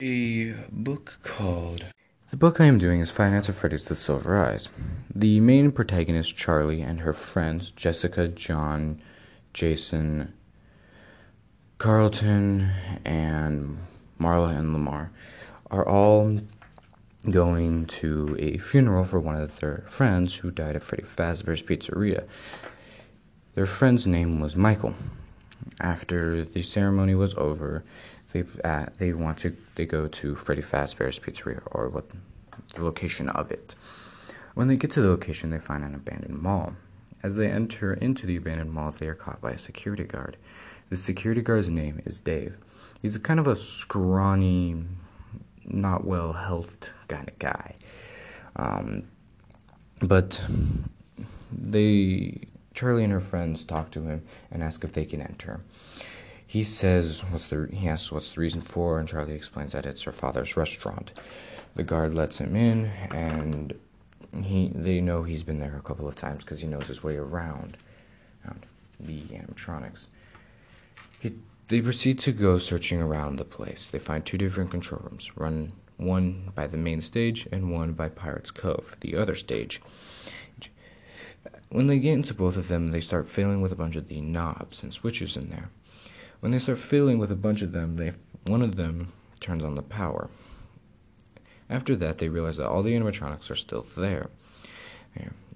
a book called. The book I am doing is Nights at Freddy's The Silver Eyes. The main protagonist, Charlie, and her friends, Jessica, John, Jason, Carlton, and Marla and Lamar, are all going to a funeral for one of their friends who died at Freddy Fazbear's Pizzeria. Their friend's name was Michael. After the ceremony was over, they uh, they want to they go to Freddy Fazbear's Pizzeria or what the location of it. When they get to the location, they find an abandoned mall. As they enter into the abandoned mall, they are caught by a security guard. The security guard's name is Dave. He's kind of a scrawny, not well healthed kind of guy. Um, but they Charlie and her friends talk to him and ask if they can enter. He says what's the he asks what's the reason for, and Charlie explains that it's her father's restaurant. The guard lets him in, and he they know he's been there a couple of times because he knows his way around, around the animatronics. He, they proceed to go searching around the place. They find two different control rooms, run one by the main stage and one by Pirates Cove, the other stage. When they get into both of them, they start failing with a bunch of the knobs and switches in there. When they start failing with a bunch of them, they one of them turns on the power. After that, they realize that all the animatronics are still there.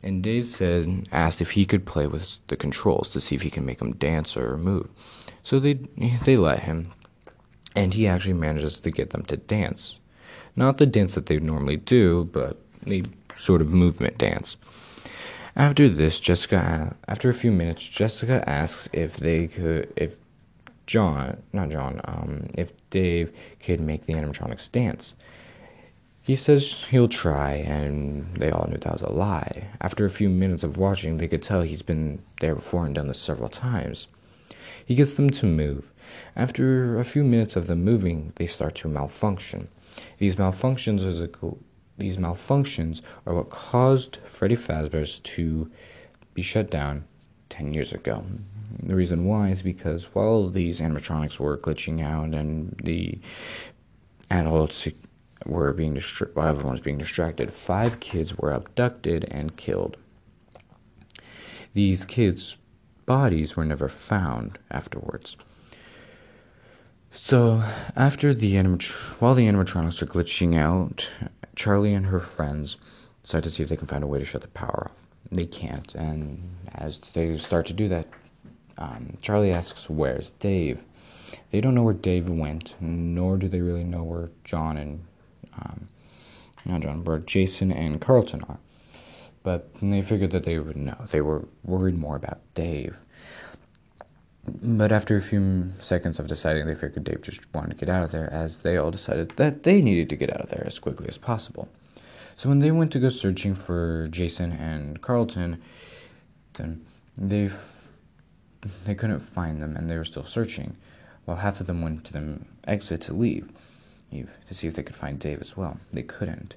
And Dave said, asked if he could play with the controls to see if he can make them dance or move. So they they let him, and he actually manages to get them to dance. Not the dance that they normally do, but a sort of movement dance. After this, Jessica, after a few minutes, Jessica asks if they could, if John, not John, um, if Dave could make the animatronics dance. He says he'll try, and they all knew that was a lie. After a few minutes of watching, they could tell he's been there before and done this several times. He gets them to move. After a few minutes of them moving, they start to malfunction. These malfunctions is a these malfunctions are what caused Freddy Fazbear's to be shut down 10 years ago. The reason why is because while these animatronics were glitching out and the adults were being distracted, everyone was being distracted, five kids were abducted and killed. These kids' bodies were never found afterwards. So, after the animat- while the animatronics are glitching out, Charlie and her friends decide to see if they can find a way to shut the power off. They can't, and as they start to do that, um, Charlie asks, "Where's Dave?" They don't know where Dave went, nor do they really know where John and um, not John, where Jason and Carlton are. But they figured that they would know. They were worried more about Dave. But after a few seconds of deciding, they figured Dave just wanted to get out of there, as they all decided that they needed to get out of there as quickly as possible. So when they went to go searching for Jason and Carlton, then they they couldn't find them, and they were still searching. While half of them went to the exit to leave, to see if they could find Dave as well. They couldn't.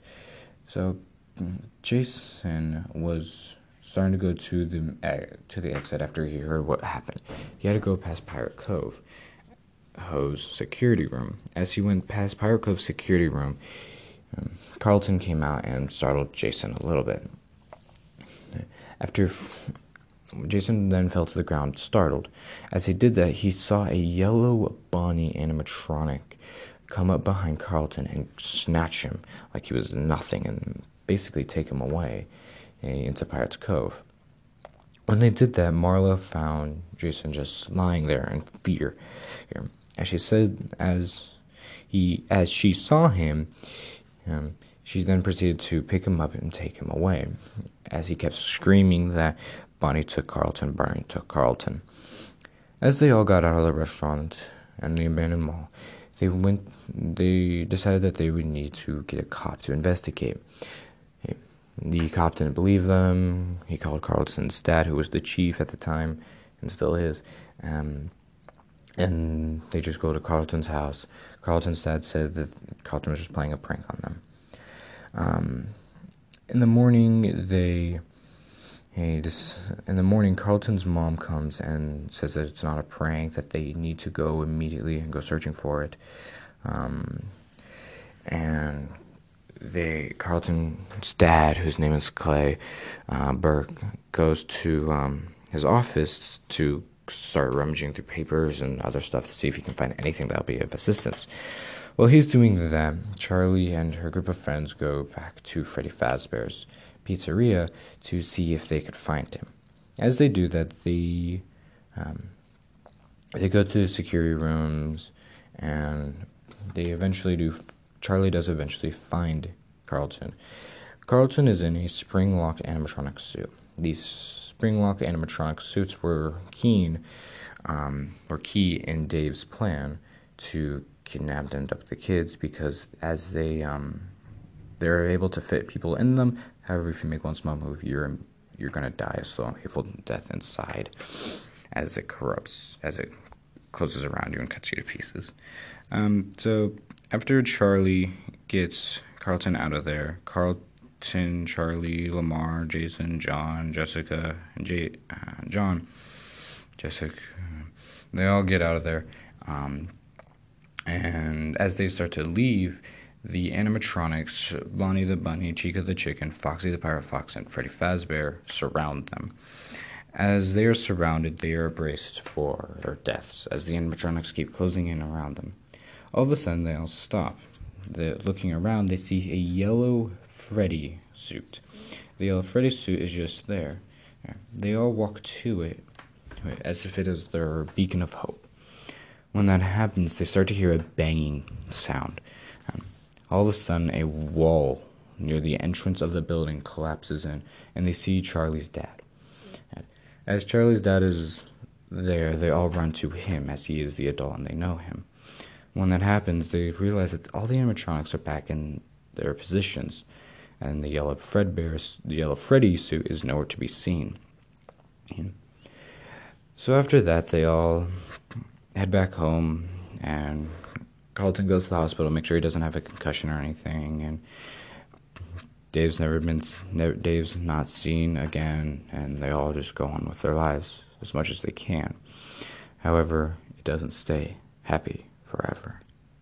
So mm, Jason was starting to go to the uh, to the exit after he heard what happened. He had to go past Pirate Cove, Ho's security room. As he went past Pirate Cove's security room, um, Carlton came out and startled Jason a little bit. After Jason then fell to the ground, startled. As he did that, he saw a yellow Bonnie animatronic come up behind Carlton and snatch him like he was nothing and basically take him away into Pirates Cove. When they did that, Marla found Jason just lying there in fear. As she said, as he, as she saw him, um, she then proceeded to pick him up and take him away. As he kept screaming that Bonnie took Carlton, Bonnie took Carlton. As they all got out of the restaurant and the abandoned mall, they went. They decided that they would need to get a cop to investigate. The cop didn't believe them. He called Carlton's dad, who was the chief at the time and still is. Um, and they just go to Carlton's house. Carlton's dad said that Carlton was just playing a prank on them. Um, in the morning, they. Hey, in the morning, Carlton's mom comes and says that it's not a prank, that they need to go immediately and go searching for it. Um, and they Carlton's dad, whose name is Clay uh, Burke, goes to um, his office to start rummaging through papers and other stuff to see if he can find anything that'll be of assistance. While he's doing that, Charlie and her group of friends go back to Freddy Fazbear's pizzeria to see if they could find him. As they do that, they um, they go to the security rooms, and they eventually do. Charlie does eventually find Carlton. Carlton is in a spring locked animatronic suit. These spring locked animatronic suits were keen, um, were key in Dave's plan to kidnap and abduct the kids because as they um, they're able to fit people in them. However, if you make one small move, you're you're gonna die a slow painful death inside as it corrupts, as it closes around you and cuts you to pieces. Um, so after Charlie gets Carlton out of there, Carlton, Charlie, Lamar, Jason, John, Jessica, Jay, uh, John, Jessica, they all get out of there. Um, and as they start to leave, the animatronics, Bonnie the Bunny, Chica the Chicken, Foxy the Pirate Fox, and Freddy Fazbear surround them. As they are surrounded, they are braced for their deaths as the animatronics keep closing in around them. All of a sudden, they all stop. They're looking around, they see a yellow Freddy suit. The yellow Freddy suit is just there. They all walk to it as if it is their beacon of hope. When that happens, they start to hear a banging sound. Um, all of a sudden, a wall near the entrance of the building collapses in, and they see Charlie's dad. As Charlie's dad is there, they all run to him as he is the adult and they know him. When that happens, they realize that all the animatronics are back in their positions, and the yellow Fredbear, the yellow Freddy suit is nowhere to be seen. So after that, they all head back home, and Carlton goes to the hospital, make sure he doesn't have a concussion or anything, and Dave's never been, never, Dave's not seen again, and they all just go on with their lives as much as they can. However, it doesn't stay happy forever.